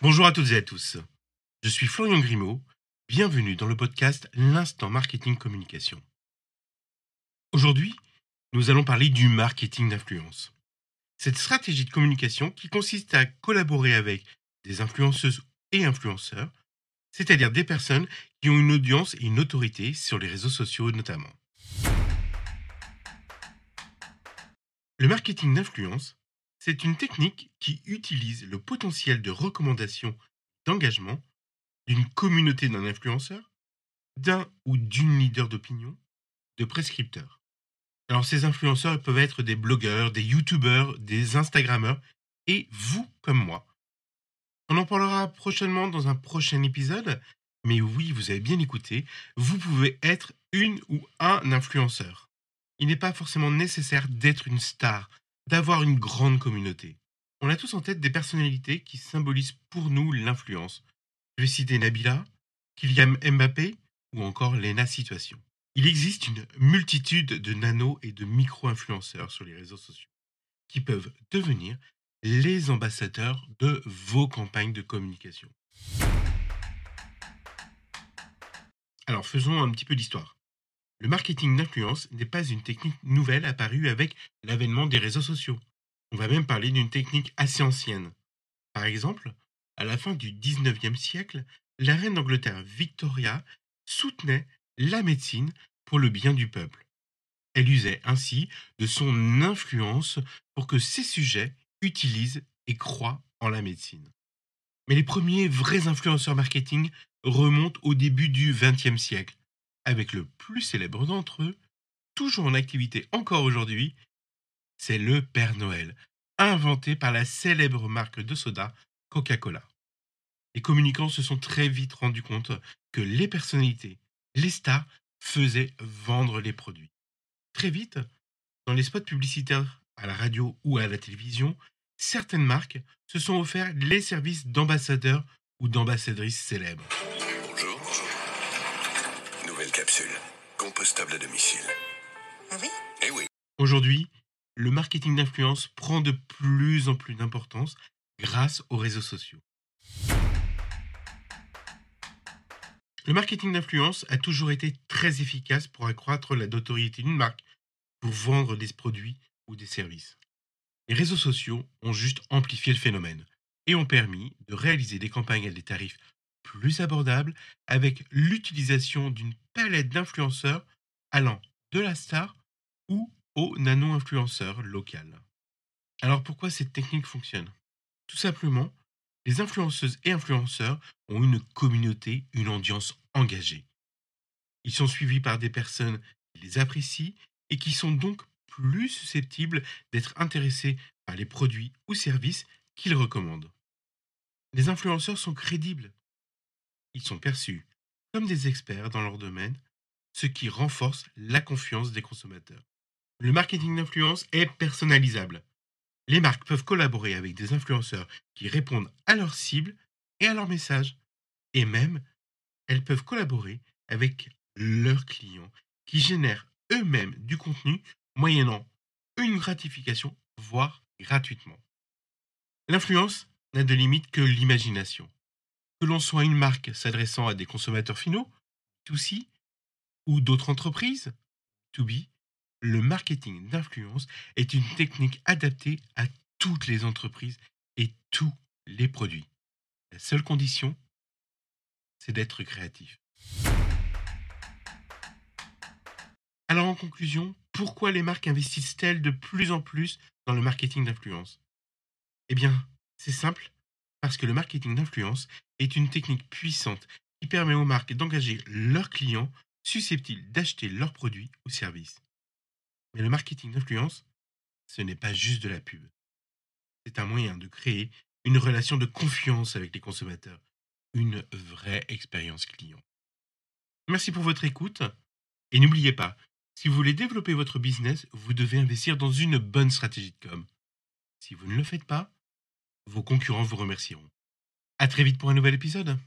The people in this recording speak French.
Bonjour à toutes et à tous. Je suis Florian Grimaud. Bienvenue dans le podcast L'instant marketing communication. Aujourd'hui, nous allons parler du marketing d'influence. Cette stratégie de communication qui consiste à collaborer avec des influenceuses et influenceurs, c'est-à-dire des personnes qui ont une audience et une autorité sur les réseaux sociaux notamment. Le marketing d'influence c'est une technique qui utilise le potentiel de recommandation d'engagement d'une communauté d'un influenceur, d'un ou d'une leader d'opinion, de prescripteurs. Alors ces influenceurs peuvent être des blogueurs, des youtubeurs, des instagrammeurs, et vous comme moi. On en parlera prochainement dans un prochain épisode, mais oui, vous avez bien écouté, vous pouvez être une ou un influenceur. Il n'est pas forcément nécessaire d'être une star, d'avoir une grande communauté. On a tous en tête des personnalités qui symbolisent pour nous l'influence. Je vais citer Nabila, Kylian Mbappé ou encore Lena Situation. Il existe une multitude de nano et de micro-influenceurs sur les réseaux sociaux qui peuvent devenir les ambassadeurs de vos campagnes de communication. Alors faisons un petit peu d'histoire. Le marketing d'influence n'est pas une technique nouvelle apparue avec l'avènement des réseaux sociaux. On va même parler d'une technique assez ancienne. Par exemple, à la fin du XIXe siècle, la reine d'Angleterre Victoria soutenait la médecine pour le bien du peuple. Elle usait ainsi de son influence pour que ses sujets utilisent et croient en la médecine. Mais les premiers vrais influenceurs marketing remontent au début du XXe siècle, avec le plus célèbre d'entre eux, toujours en activité encore aujourd'hui, c'est le Père Noël, inventé par la célèbre marque de soda Coca-Cola. Les communicants se sont très vite rendus compte que les personnalités, les stars, faisaient vendre les produits. Très vite, dans les spots publicitaires à la radio ou à la télévision, certaines marques se sont offerts les services d'ambassadeurs ou d'ambassadrices célèbres. Compostable à domicile. Ah oui? Eh oui. Aujourd'hui, le marketing d'influence prend de plus en plus d'importance grâce aux réseaux sociaux. Le marketing d'influence a toujours été très efficace pour accroître la notoriété d'une marque, pour vendre des produits ou des services. Les réseaux sociaux ont juste amplifié le phénomène et ont permis de réaliser des campagnes à des tarifs plus abordable avec l'utilisation d'une palette d'influenceurs allant de la star ou au nano-influenceur local. Alors pourquoi cette technique fonctionne? Tout simplement, les influenceuses et influenceurs ont une communauté, une audience engagée. Ils sont suivis par des personnes qui les apprécient et qui sont donc plus susceptibles d'être intéressés par les produits ou services qu'ils recommandent. Les influenceurs sont crédibles sont perçus comme des experts dans leur domaine, ce qui renforce la confiance des consommateurs. Le marketing d'influence est personnalisable. Les marques peuvent collaborer avec des influenceurs qui répondent à leurs cibles et à leurs messages. Et même, elles peuvent collaborer avec leurs clients qui génèrent eux-mêmes du contenu moyennant une gratification, voire gratuitement. L'influence n'a de limite que l'imagination que l'on soit une marque s'adressant à des consommateurs finaux, B2C, ou d'autres entreprises, B2B, le marketing d'influence est une technique adaptée à toutes les entreprises et tous les produits. La seule condition, c'est d'être créatif. Alors en conclusion, pourquoi les marques investissent-elles de plus en plus dans le marketing d'influence? Eh bien, c'est simple, parce que le marketing d'influence est une technique puissante qui permet aux marques d'engager leurs clients susceptibles d'acheter leurs produits ou services. Mais le marketing d'influence, ce n'est pas juste de la pub. C'est un moyen de créer une relation de confiance avec les consommateurs, une vraie expérience client. Merci pour votre écoute et n'oubliez pas, si vous voulez développer votre business, vous devez investir dans une bonne stratégie de com. Si vous ne le faites pas, vos concurrents vous remercieront. À très vite pour un nouvel épisode.